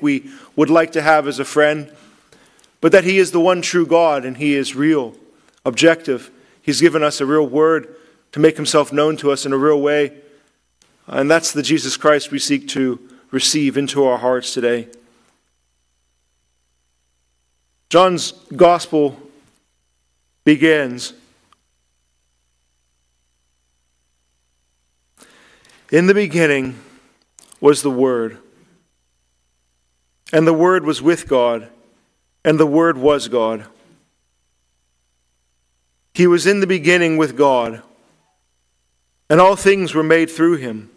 we would like to have as a friend, but that He is the one true God and He is real, objective. He's given us a real word to make Himself known to us in a real way. And that's the Jesus Christ we seek to receive into our hearts today. John's gospel begins In the beginning was the Word, and the Word was with God, and the Word was God. He was in the beginning with God, and all things were made through him.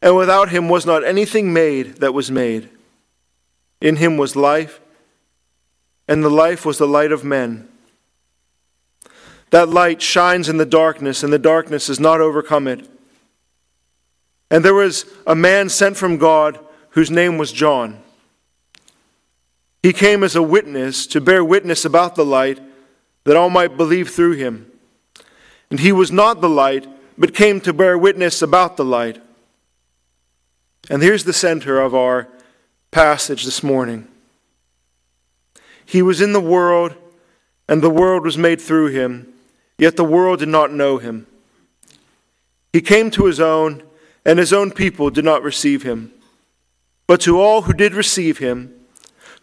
And without him was not anything made that was made. In him was life, and the life was the light of men. That light shines in the darkness, and the darkness has not overcome it. And there was a man sent from God whose name was John. He came as a witness to bear witness about the light, that all might believe through him. And he was not the light, but came to bear witness about the light. And here's the center of our passage this morning. He was in the world, and the world was made through him, yet the world did not know him. He came to his own and his own people did not receive him. But to all who did receive him,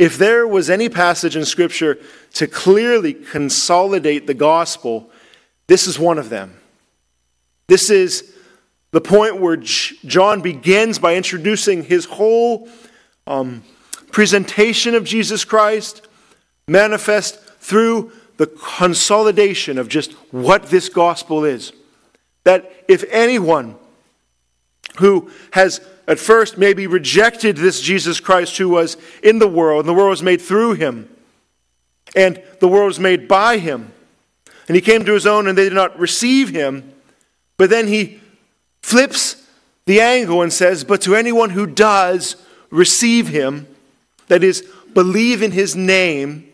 If there was any passage in Scripture to clearly consolidate the gospel, this is one of them. This is the point where John begins by introducing his whole um, presentation of Jesus Christ, manifest through the consolidation of just what this gospel is. That if anyone who has at first maybe rejected this Jesus Christ who was in the world, and the world was made through him, and the world was made by him. And he came to his own, and they did not receive him. But then he flips the angle and says, But to anyone who does receive him, that is, believe in his name,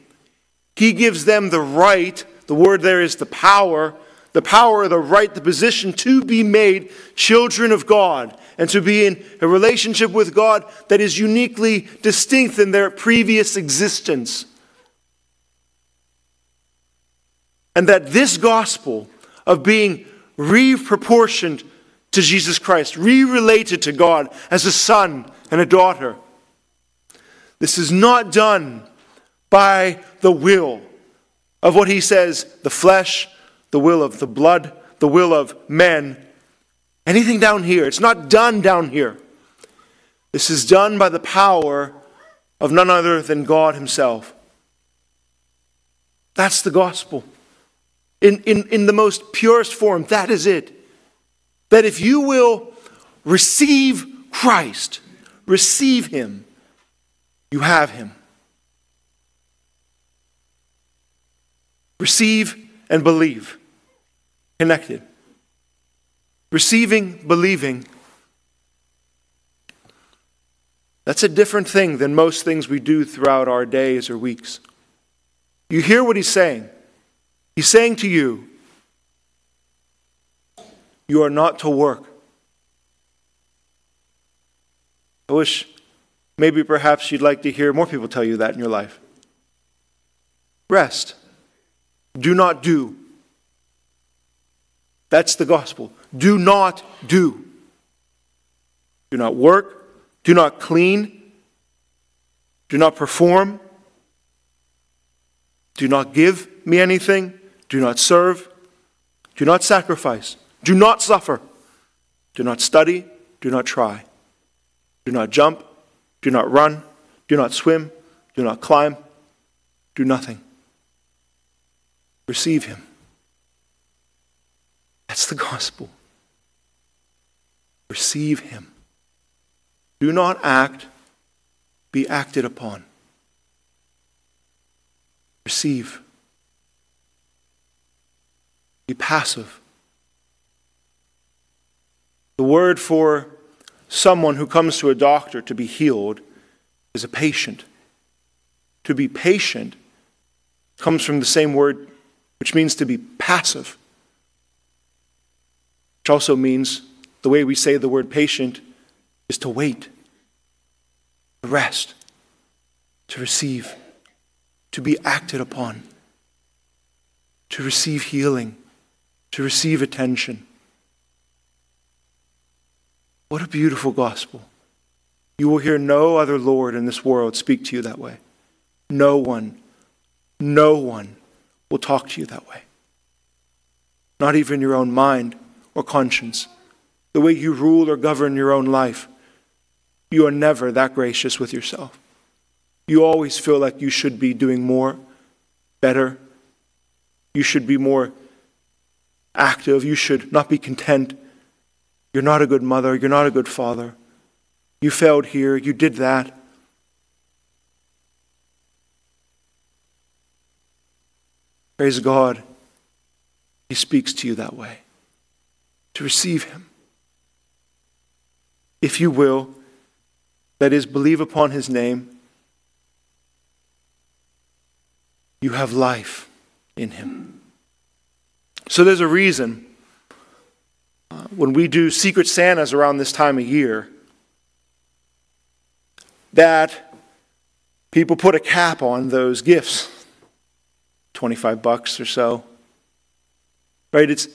he gives them the right, the word there is the power, the power, the right, the position to be made children of God and to be in a relationship with God that is uniquely distinct than their previous existence. And that this gospel of being re-proportioned to Jesus Christ, re related to God as a son and a daughter, this is not done by the will of what he says the flesh, the will of the blood, the will of men, anything down here. It's not done down here. This is done by the power of none other than God Himself. That's the gospel. In, in, in the most purest form, that is it. That if you will receive Christ, receive Him, you have Him. Receive and believe. Connected. Receiving, believing. That's a different thing than most things we do throughout our days or weeks. You hear what he's saying. He's saying to you, you are not to work. I wish maybe perhaps you'd like to hear more people tell you that in your life. Rest. Do not do. That's the gospel. Do not do. Do not work. Do not clean. Do not perform. Do not give me anything. Do not serve. Do not sacrifice. Do not suffer. Do not study. Do not try. Do not jump. Do not run. Do not swim. Do not climb. Do nothing. Receive him. That's the gospel. Receive him. Do not act, be acted upon. Receive. Be passive. The word for someone who comes to a doctor to be healed is a patient. To be patient comes from the same word, which means to be passive, which also means the way we say the word patient is to wait, to rest, to receive, to be acted upon, to receive healing, to receive attention. What a beautiful gospel. You will hear no other Lord in this world speak to you that way. No one, no one will talk to you that way. Not even your own mind or conscience. The way you rule or govern your own life. You are never that gracious with yourself. You always feel like you should be doing more, better. You should be more active. You should not be content you're not a good mother. You're not a good father. You failed here. You did that. Praise God. He speaks to you that way. To receive Him. If you will, that is, believe upon His name, you have life in Him. So there's a reason uh, when we do Secret Santas around this time of year, that people put a cap on those gifts 25 bucks or so. Right? It's an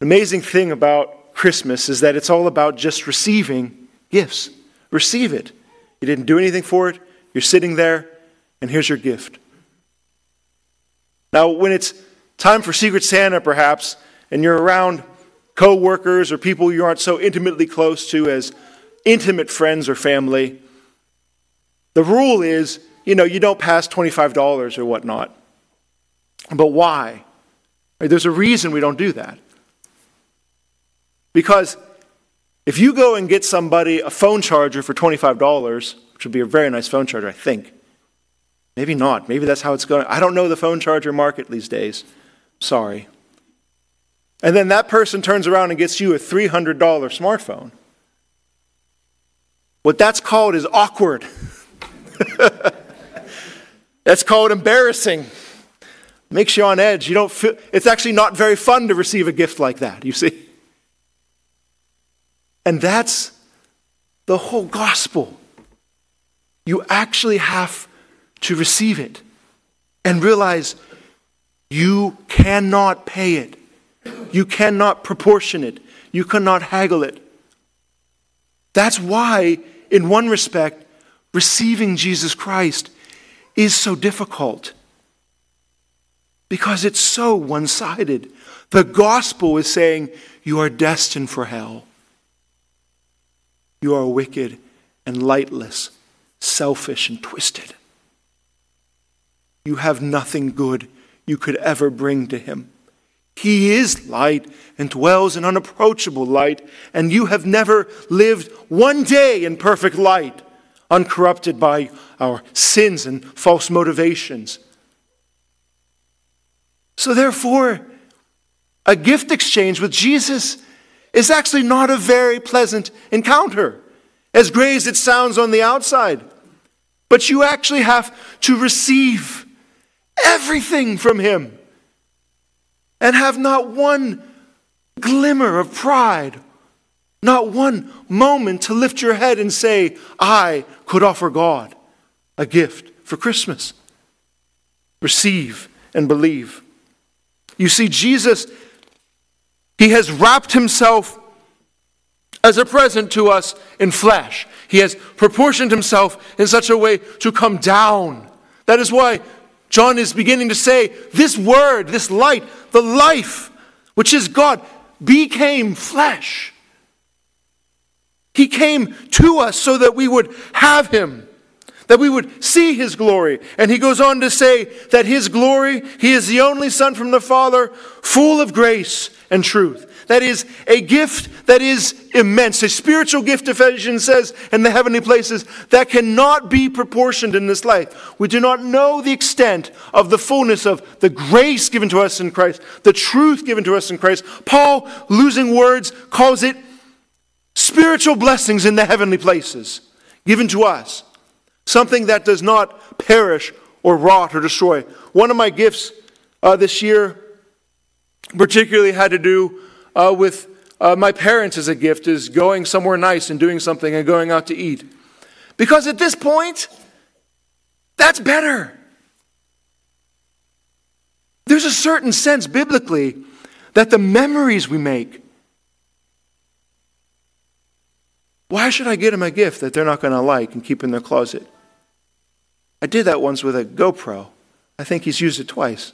amazing thing about Christmas is that it's all about just receiving gifts. Receive it. You didn't do anything for it, you're sitting there, and here's your gift. Now, when it's time for Secret Santa, perhaps, and you're around co workers or people you aren't so intimately close to as intimate friends or family, the rule is you know, you don't pass $25 or whatnot. But why? There's a reason we don't do that. Because if you go and get somebody a phone charger for $25, which would be a very nice phone charger, I think. Maybe not. Maybe that's how it's going. I don't know the phone charger market these days. Sorry. And then that person turns around and gets you a $300 smartphone. What that's called is awkward. that's called embarrassing. Makes you on edge. You don't feel, it's actually not very fun to receive a gift like that, you see? And that's the whole gospel. You actually have to receive it and realize you cannot pay it. You cannot proportion it. You cannot haggle it. That's why, in one respect, receiving Jesus Christ is so difficult. Because it's so one sided. The gospel is saying you are destined for hell. You are wicked and lightless, selfish and twisted. You have nothing good you could ever bring to him. He is light and dwells in unapproachable light, and you have never lived one day in perfect light, uncorrupted by our sins and false motivations. So, therefore, a gift exchange with Jesus is actually not a very pleasant encounter, as great as it sounds on the outside. But you actually have to receive everything from Him and have not one glimmer of pride, not one moment to lift your head and say, I could offer God a gift for Christmas. Receive and believe. You see, Jesus, He has wrapped Himself as a present to us in flesh. He has proportioned Himself in such a way to come down. That is why John is beginning to say, This word, this light, the life, which is God, became flesh. He came to us so that we would have him, that we would see his glory. And he goes on to say that his glory, he is the only Son from the Father, full of grace and truth. That is a gift that is immense, a spiritual gift, Ephesians says, in the heavenly places that cannot be proportioned in this life. We do not know the extent of the fullness of the grace given to us in Christ, the truth given to us in Christ. Paul, losing words, calls it spiritual blessings in the heavenly places given to us, something that does not perish or rot or destroy. One of my gifts uh, this year particularly had to do uh, with uh, my parents as a gift is going somewhere nice and doing something and going out to eat. Because at this point, that's better. There's a certain sense biblically that the memories we make. Why should I get them a gift that they're not going to like and keep in their closet? I did that once with a GoPro. I think he's used it twice.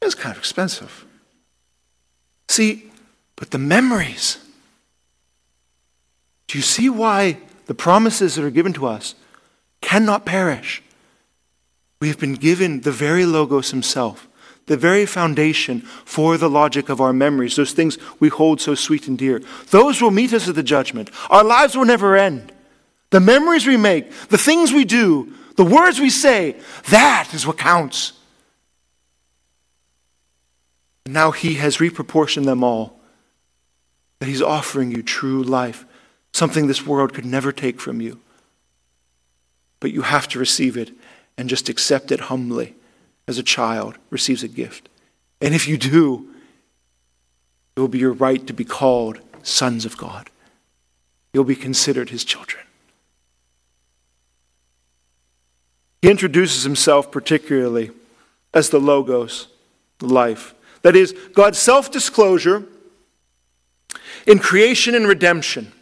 It was kind of expensive. See, but the memories. Do you see why the promises that are given to us cannot perish? We have been given the very Logos Himself, the very foundation for the logic of our memories, those things we hold so sweet and dear. Those will meet us at the judgment. Our lives will never end. The memories we make, the things we do, the words we say, that is what counts. Now He has reproportioned them all that He's offering you true life, something this world could never take from you. But you have to receive it and just accept it humbly as a child receives a gift. And if you do, it will be your right to be called sons of God. You'll be considered His children. He introduces himself particularly as the Logos, life. That is, God's self disclosure in creation and redemption.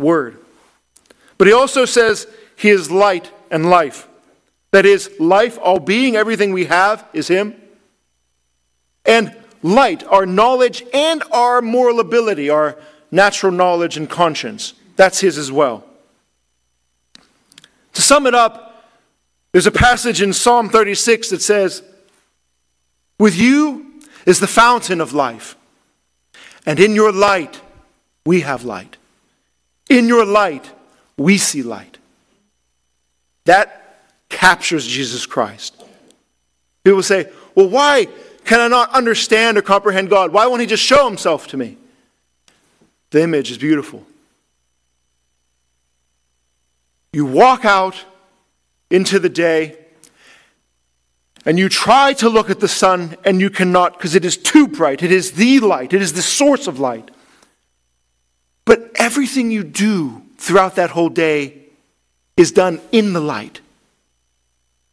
Word. But he also says he is light and life. That is, life, all being, everything we have is him. And light, our knowledge and our moral ability, our natural knowledge and conscience. That's his as well. To sum it up, there's a passage in Psalm 36 that says, With you is the fountain of life. And in your light, we have light. In your light, we see light. That captures Jesus Christ. People say, well, why can I not understand or comprehend God? Why won't He just show Himself to me? The image is beautiful. You walk out into the day and you try to look at the sun and you cannot because it is too bright. It is the light, it is the source of light. But everything you do throughout that whole day is done in the light.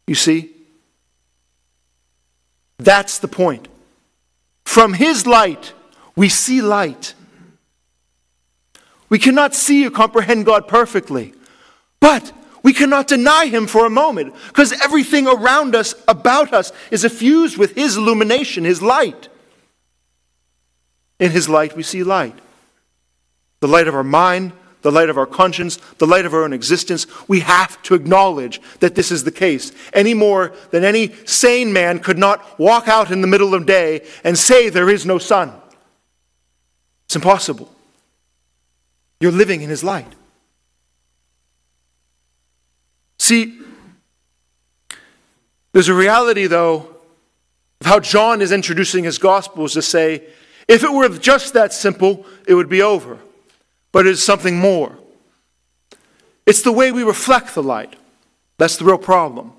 You see? That's the point. From His light, we see light. We cannot see or comprehend God perfectly, but we cannot deny him for a moment because everything around us, about us, is effused with his illumination, his light. In his light, we see light. The light of our mind, the light of our conscience, the light of our own existence. We have to acknowledge that this is the case any more than any sane man could not walk out in the middle of day and say there is no sun. It's impossible. You're living in his light. See, there's a reality, though, of how John is introducing his gospel is to say, if it were just that simple, it would be over. But it is something more. It's the way we reflect the light. That's the real problem.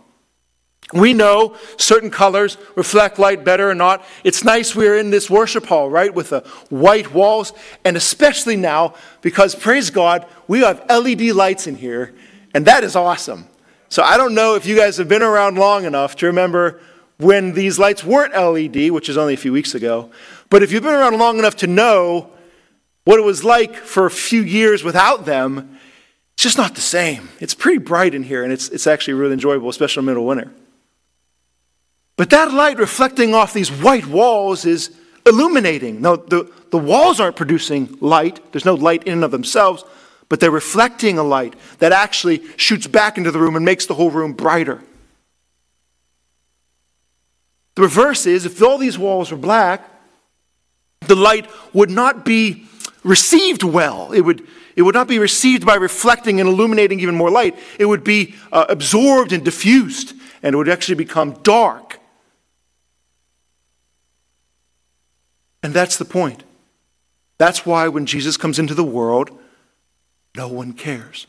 We know certain colors reflect light better or not. It's nice we're in this worship hall, right, with the white walls, and especially now because, praise God, we have LED lights in here, and that is awesome. So I don't know if you guys have been around long enough to remember when these lights weren't LED, which is only a few weeks ago. But if you've been around long enough to know what it was like for a few years without them, it's just not the same. It's pretty bright in here, and it's, it's actually really enjoyable, especially in the middle of winter. But that light reflecting off these white walls is illuminating. Now, the, the walls aren't producing light, there's no light in and of themselves, but they're reflecting a light that actually shoots back into the room and makes the whole room brighter. The reverse is if all these walls were black, the light would not be received well. It would, it would not be received by reflecting and illuminating even more light. It would be uh, absorbed and diffused, and it would actually become dark. And that's the point. That's why when Jesus comes into the world, no one cares.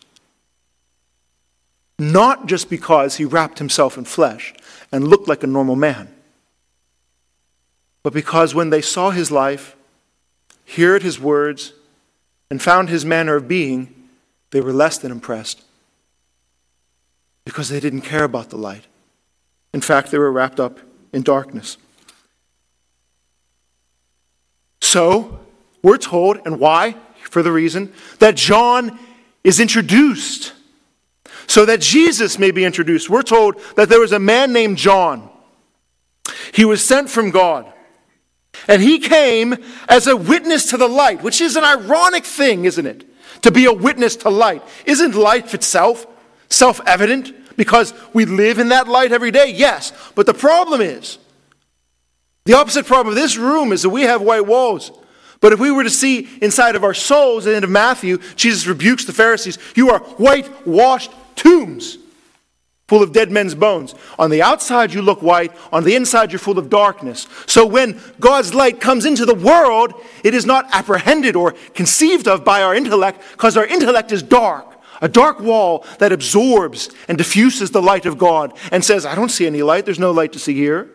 Not just because he wrapped himself in flesh and looked like a normal man, but because when they saw his life, heard his words, and found his manner of being, they were less than impressed because they didn't care about the light. In fact, they were wrapped up in darkness. So, we're told, and why? For the reason that John is introduced so that Jesus may be introduced. We're told that there was a man named John. He was sent from God. And he came as a witness to the light, which is an ironic thing, isn't it? To be a witness to light. Isn't life itself self evident because we live in that light every day? Yes. But the problem is, the opposite problem of this room is that we have white walls. But if we were to see inside of our souls, at the end of Matthew, Jesus rebukes the Pharisees. You are whitewashed tombs full of dead men's bones. On the outside, you look white. On the inside, you're full of darkness. So when God's light comes into the world, it is not apprehended or conceived of by our intellect because our intellect is dark. A dark wall that absorbs and diffuses the light of God and says, I don't see any light. There's no light to see here.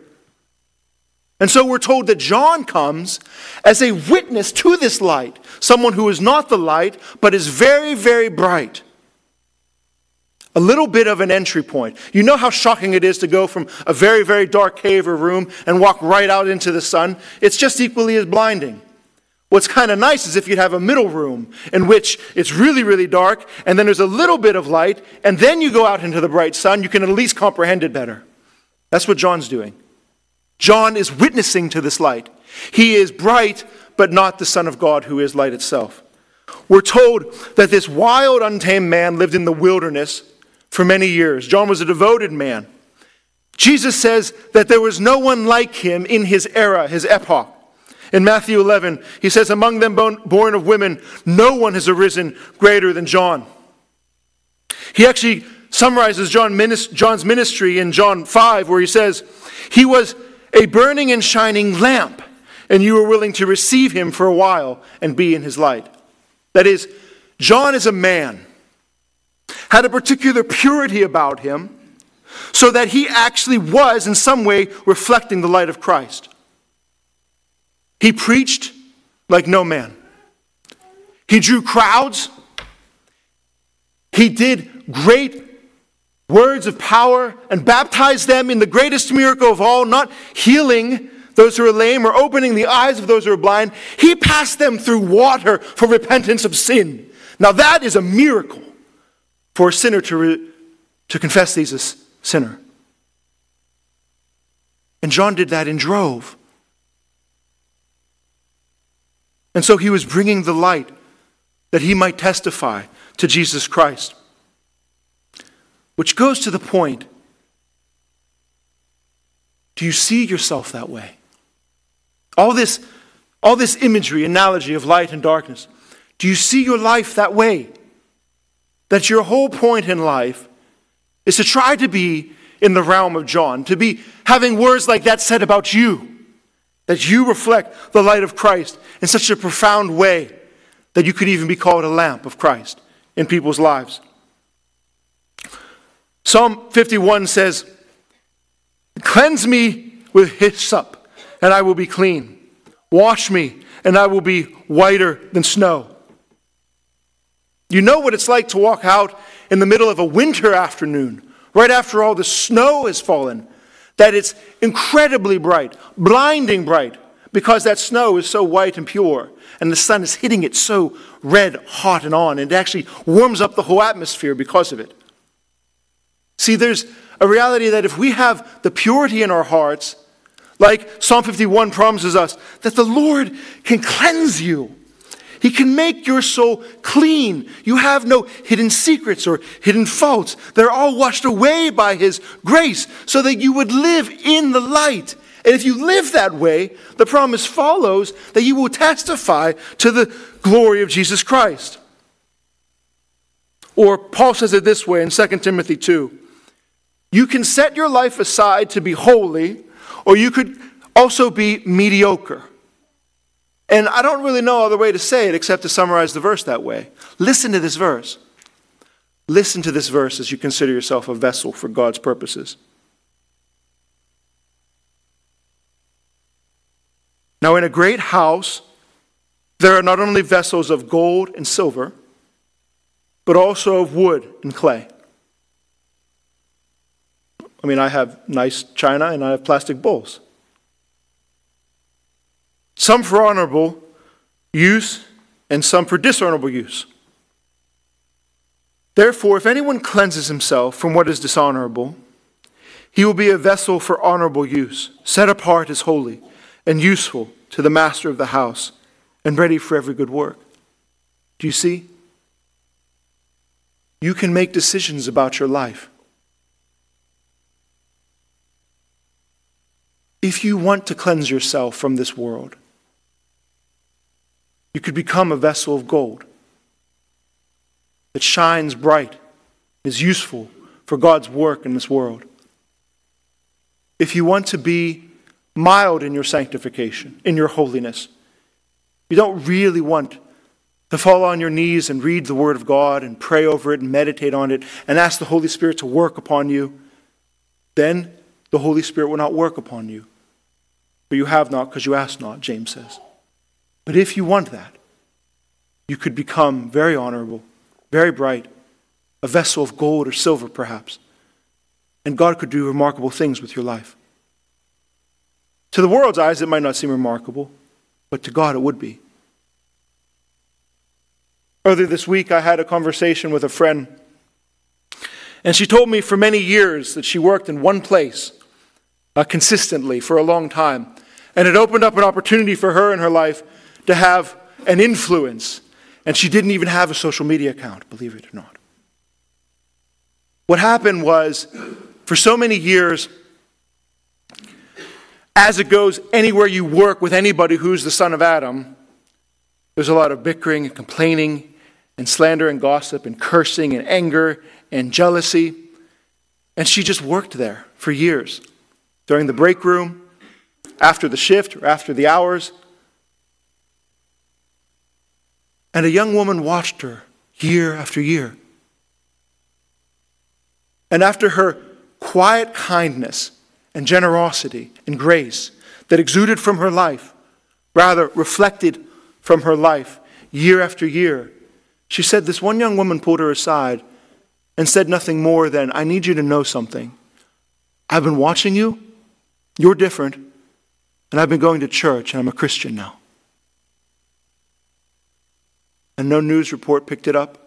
And so we're told that John comes as a witness to this light, someone who is not the light, but is very, very bright a little bit of an entry point. You know how shocking it is to go from a very, very dark cave or room and walk right out into the sun? It's just equally as blinding. What's kind of nice is if you have a middle room in which it's really, really dark, and then there's a little bit of light, and then you go out into the bright sun, you can at least comprehend it better. That's what John's doing. John is witnessing to this light. He is bright, but not the Son of God who is light itself. We're told that this wild, untamed man lived in the wilderness for many years. John was a devoted man. Jesus says that there was no one like him in his era, his epoch. In Matthew 11, he says, Among them born of women, no one has arisen greater than John. He actually summarizes John, John's ministry in John 5, where he says, He was a burning and shining lamp, and you were willing to receive him for a while and be in his light. That is, John is a man had a particular purity about him, so that he actually was, in some way, reflecting the light of Christ. He preached like no man. He drew crowds. He did great words of power and baptize them in the greatest miracle of all, not healing those who are lame or opening the eyes of those who are blind. He passed them through water for repentance of sin. Now, that is a miracle for a sinner to, re- to confess he's a sinner. And John did that in drove. And so he was bringing the light that he might testify to Jesus Christ. Which goes to the point do you see yourself that way? All this, all this imagery, analogy of light and darkness, do you see your life that way? that your whole point in life is to try to be in the realm of John, to be having words like that said about you, that you reflect the light of Christ in such a profound way that you could even be called a lamp of Christ in people's lives. Psalm 51 says, Cleanse me with hyssop, and I will be clean. Wash me, and I will be whiter than snow. You know what it's like to walk out in the middle of a winter afternoon, right after all the snow has fallen, that it's incredibly bright, blinding bright, because that snow is so white and pure, and the sun is hitting it so red, hot, and on, and it actually warms up the whole atmosphere because of it. See, there's a reality that if we have the purity in our hearts, like Psalm 51 promises us, that the Lord can cleanse you he can make your soul clean. You have no hidden secrets or hidden faults. They're all washed away by His grace so that you would live in the light And if you live that way, the promise follows that you will testify to the glory of Jesus Christ. Or Paul says it this way in 2 Timothy 2 You can set your life aside to be holy, or you could also be mediocre. And I don't really know other way to say it except to summarize the verse that way. Listen to this verse. Listen to this verse as you consider yourself a vessel for God's purposes. Now, in a great house, there are not only vessels of gold and silver, but also of wood and clay. I mean, I have nice china and I have plastic bowls. Some for honorable use and some for dishonorable use. Therefore, if anyone cleanses himself from what is dishonorable, he will be a vessel for honorable use, set apart as holy and useful to the master of the house, and ready for every good work. Do you see? You can make decisions about your life. If you want to cleanse yourself from this world, you could become a vessel of gold that shines bright, is useful for God's work in this world. If you want to be mild in your sanctification, in your holiness, you don't really want to fall on your knees and read the Word of God and pray over it and meditate on it and ask the Holy Spirit to work upon you, then the Holy Spirit will not work upon you. For you have not because you ask not, James says. But if you want that, you could become very honorable very bright, a vessel of gold or silver, perhaps. And God could do remarkable things with your life. To the world's eyes, it might not seem remarkable, but to God, it would be. Earlier this week, I had a conversation with a friend, and she told me for many years that she worked in one place uh, consistently for a long time. And it opened up an opportunity for her in her life to have an influence and she didn't even have a social media account, believe it or not. What happened was, for so many years, as it goes anywhere you work with anybody who's the son of Adam, there's a lot of bickering and complaining and slander and gossip and cursing and anger and jealousy. And she just worked there for years during the break room, after the shift or after the hours. And a young woman watched her year after year. And after her quiet kindness and generosity and grace that exuded from her life, rather reflected from her life year after year, she said this one young woman pulled her aside and said nothing more than, I need you to know something. I've been watching you, you're different, and I've been going to church, and I'm a Christian now and no news report picked it up.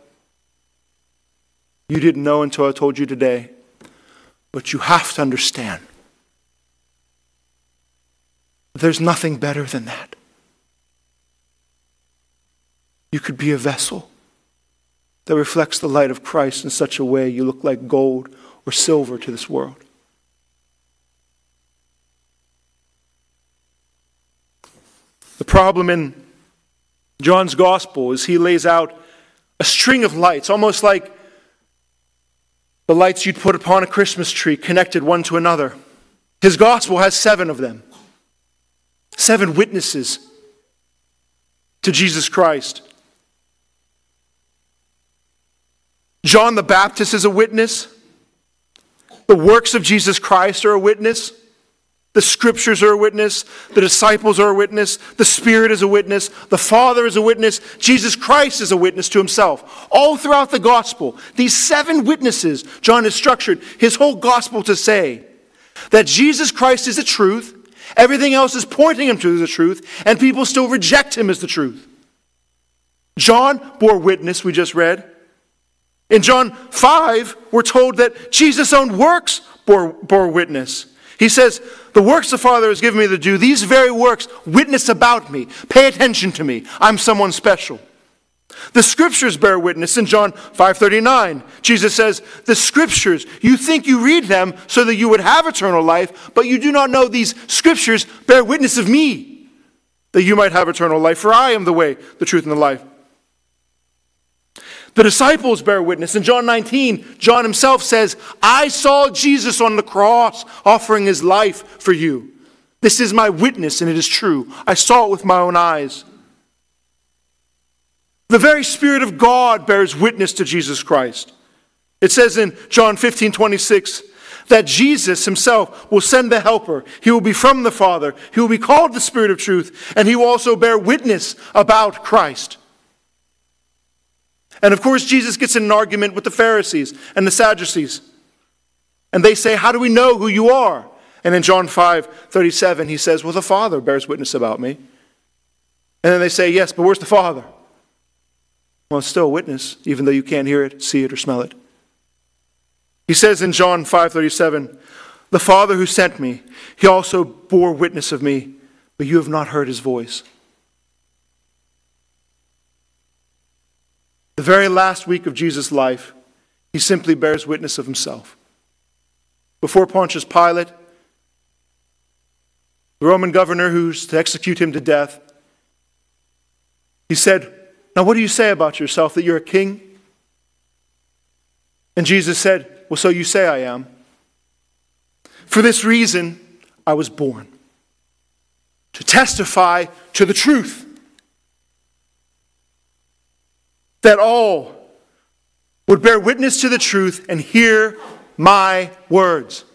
You didn't know until I told you today. But you have to understand there's nothing better than that. You could be a vessel that reflects the light of Christ in such a way you look like gold or silver to this world. The problem in John's gospel is he lays out a string of lights, almost like the lights you'd put upon a Christmas tree, connected one to another. His gospel has seven of them, seven witnesses to Jesus Christ. John the Baptist is a witness. The works of Jesus Christ are a witness. The scriptures are a witness. The disciples are a witness. The Spirit is a witness. The Father is a witness. Jesus Christ is a witness to himself. All throughout the gospel, these seven witnesses, John has structured his whole gospel to say that Jesus Christ is the truth. Everything else is pointing him to the truth, and people still reject him as the truth. John bore witness, we just read. In John 5, we're told that Jesus' own works bore, bore witness. He says, The works the Father has given me to do, these very works witness about me. Pay attention to me. I'm someone special. The scriptures bear witness in John 5:39. Jesus says, "The scriptures, you think you read them so that you would have eternal life, but you do not know these scriptures bear witness of me, that you might have eternal life, for I am the way, the truth and the life." The disciples bear witness. In John 19, John himself says, I saw Jesus on the cross offering his life for you. This is my witness, and it is true. I saw it with my own eyes. The very Spirit of God bears witness to Jesus Christ. It says in John 15 26 that Jesus himself will send the Helper. He will be from the Father. He will be called the Spirit of truth, and he will also bear witness about Christ. And of course, Jesus gets in an argument with the Pharisees and the Sadducees. And they say, How do we know who you are? And in John 5 37, he says, Well, the Father bears witness about me. And then they say, Yes, but where's the Father? Well, it's still a witness, even though you can't hear it, see it, or smell it. He says in John 5:37, "The Father who sent me, he also bore witness of me, but you have not heard his voice." The very last week of Jesus' life, he simply bears witness of himself. Before Pontius Pilate, the Roman governor who's to execute him to death, he said, now, what do you say about yourself? That you're a king? And Jesus said, Well, so you say I am. For this reason, I was born to testify to the truth. That all would bear witness to the truth and hear my words.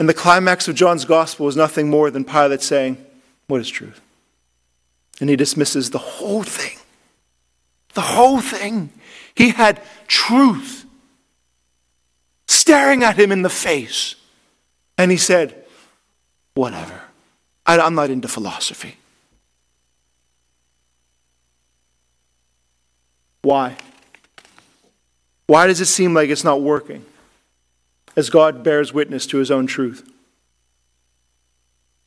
And the climax of John's gospel is nothing more than Pilate saying, what is truth? And he dismisses the whole thing. The whole thing. He had truth staring at him in the face. And he said, Whatever. I, am not into philosophy. Why? Why does it seem like it's not working as God bears witness to his own truth?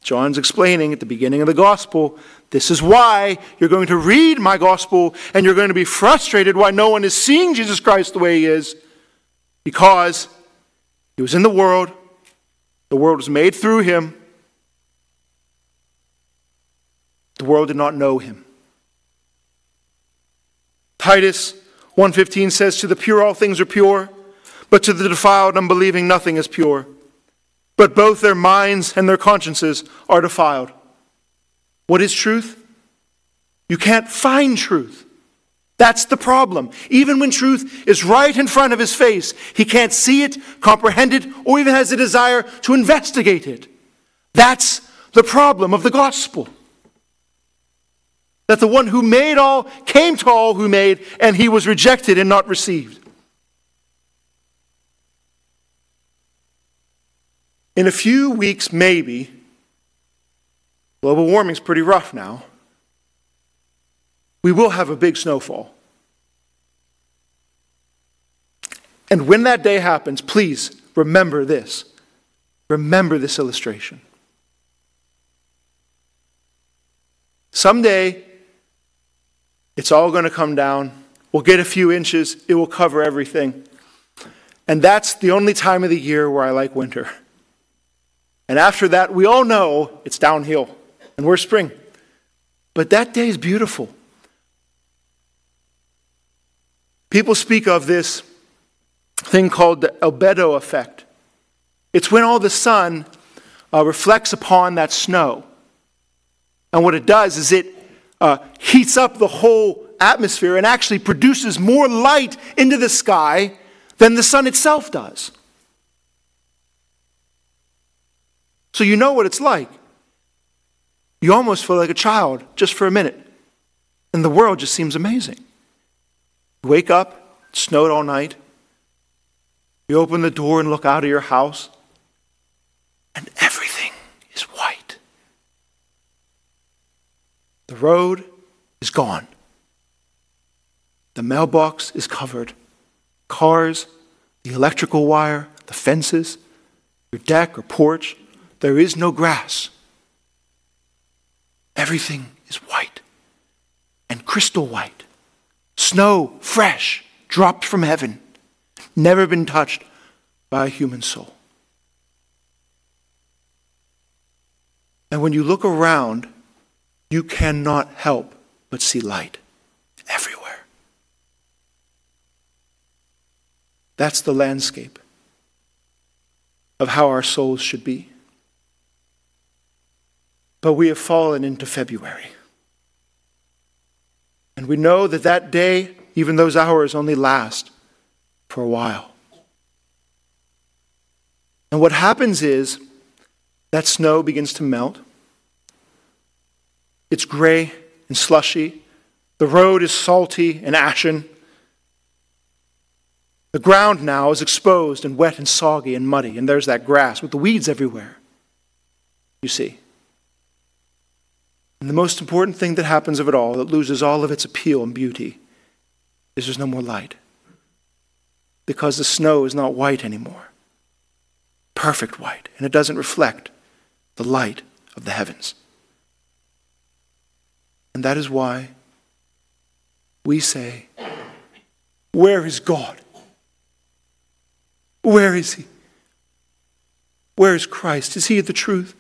John's explaining at the beginning of the gospel this is why you're going to read my gospel and you're going to be frustrated why no one is seeing Jesus Christ the way he is because he was in the world, the world was made through him, the world did not know him. Titus 1:15 says to the pure all things are pure, but to the defiled unbelieving nothing is pure but both their minds and their consciences are defiled. What is truth? You can't find truth. That's the problem. Even when truth is right in front of his face, he can't see it, comprehend it, or even has a desire to investigate it. That's the problem of the gospel. That the one who made all came to all who made, and he was rejected and not received. In a few weeks, maybe, global warming's pretty rough now, we will have a big snowfall. And when that day happens, please remember this. Remember this illustration. Someday, it's all going to come down. We'll get a few inches, it will cover everything. And that's the only time of the year where I like winter. And after that, we all know it's downhill and we're spring. But that day is beautiful. People speak of this thing called the albedo effect. It's when all the sun uh, reflects upon that snow. And what it does is it uh, heats up the whole atmosphere and actually produces more light into the sky than the sun itself does. So you know what it's like. You almost feel like a child just for a minute. And the world just seems amazing. You wake up, it snowed all night. You open the door and look out of your house, and everything is white. The road is gone. The mailbox is covered. Cars, the electrical wire, the fences, your deck or porch, there is no grass. everything is white and crystal white. Snow, fresh, dropped from heaven, never been touched by a human soul. And when you look around, you cannot help but see light everywhere. That's the landscape of how our souls should be. But we have fallen into February. And we know that that day, even those hours, only last for a while. And what happens is that snow begins to melt. It's gray and slushy. The road is salty and ashen. The ground now is exposed and wet and soggy and muddy, and there's that grass with the weeds everywhere. You see. And the most important thing that happens of it all, that loses all of its appeal and beauty, is there's no more light. Because the snow is not white anymore. Perfect white. And it doesn't reflect the light of the heavens. And that is why we say, Where is God? Where is He? Where is Christ? Is He the truth?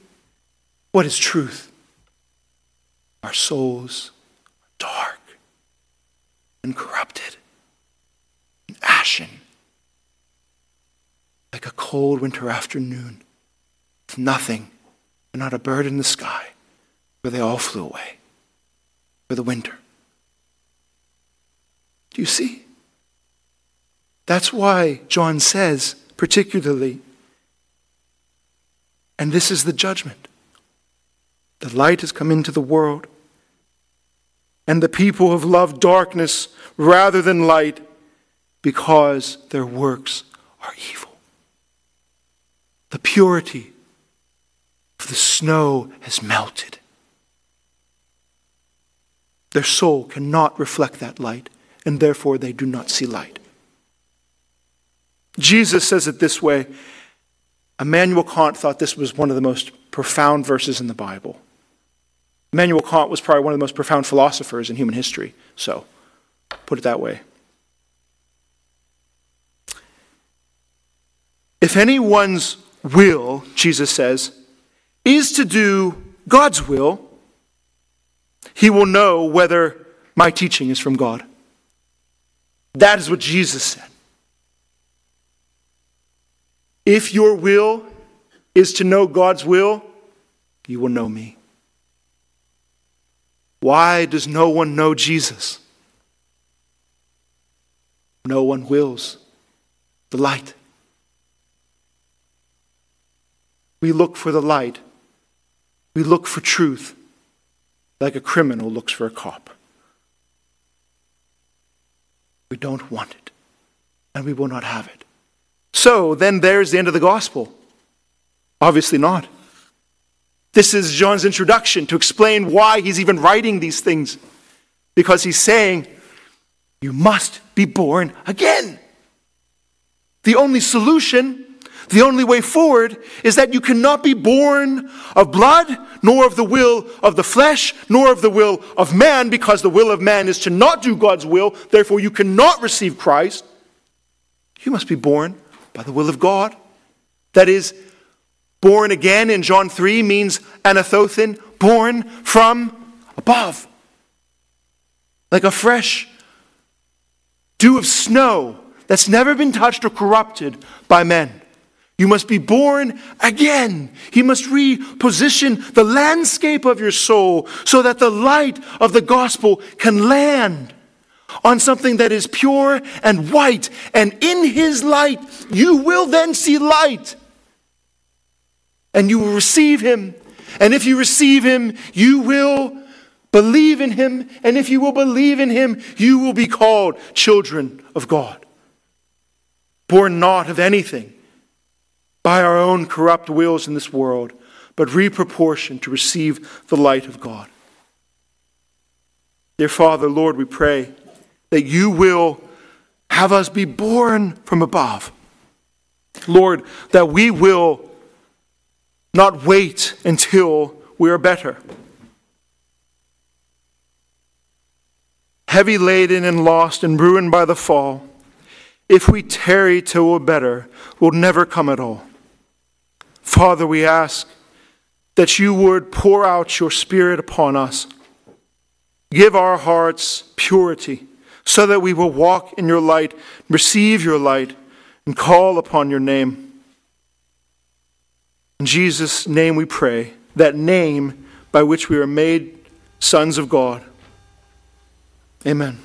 What is truth? Our souls are dark and corrupted and ashen like a cold winter afternoon with nothing and not a bird in the sky where they all flew away for the winter. Do you see? That's why John says, particularly, and this is the judgment. The light has come into the world, and the people have loved darkness rather than light because their works are evil. The purity of the snow has melted. Their soul cannot reflect that light, and therefore they do not see light. Jesus says it this way. Immanuel Kant thought this was one of the most profound verses in the Bible. Immanuel Kant was probably one of the most profound philosophers in human history, so put it that way. If anyone's will, Jesus says, is to do God's will, he will know whether my teaching is from God. That is what Jesus said. If your will is to know God's will, you will know me. Why does no one know Jesus? No one wills the light. We look for the light. We look for truth like a criminal looks for a cop. We don't want it, and we will not have it. So then there's the end of the gospel. Obviously not. This is John's introduction to explain why he's even writing these things. Because he's saying, you must be born again. The only solution the only way forward is that you cannot be born of blood, nor of the will of the flesh, nor of the will of man, because the will of man is to not do God's will. Therefore, you cannot receive Christ. You must be born by the will of God. That is, born again in John 3 means anothen, born from above. Like a fresh dew of snow that's never been touched or corrupted by men. You must be born again. He must reposition the landscape of your soul so that the light of the gospel can land on something that is pure and white. And in his light, you will then see light. And you will receive him. And if you receive him, you will believe in him. And if you will believe in him, you will be called children of God. Born not of anything by our own corrupt wills in this world, but reproportioned to receive the light of God. Dear Father, Lord, we pray that you will have us be born from above. Lord, that we will not wait until we are better, heavy laden and lost and ruined by the fall, if we tarry till we're better, we'll never come at all. Father, we ask that you would pour out your Spirit upon us. Give our hearts purity so that we will walk in your light, receive your light, and call upon your name. In Jesus' name we pray, that name by which we are made sons of God. Amen.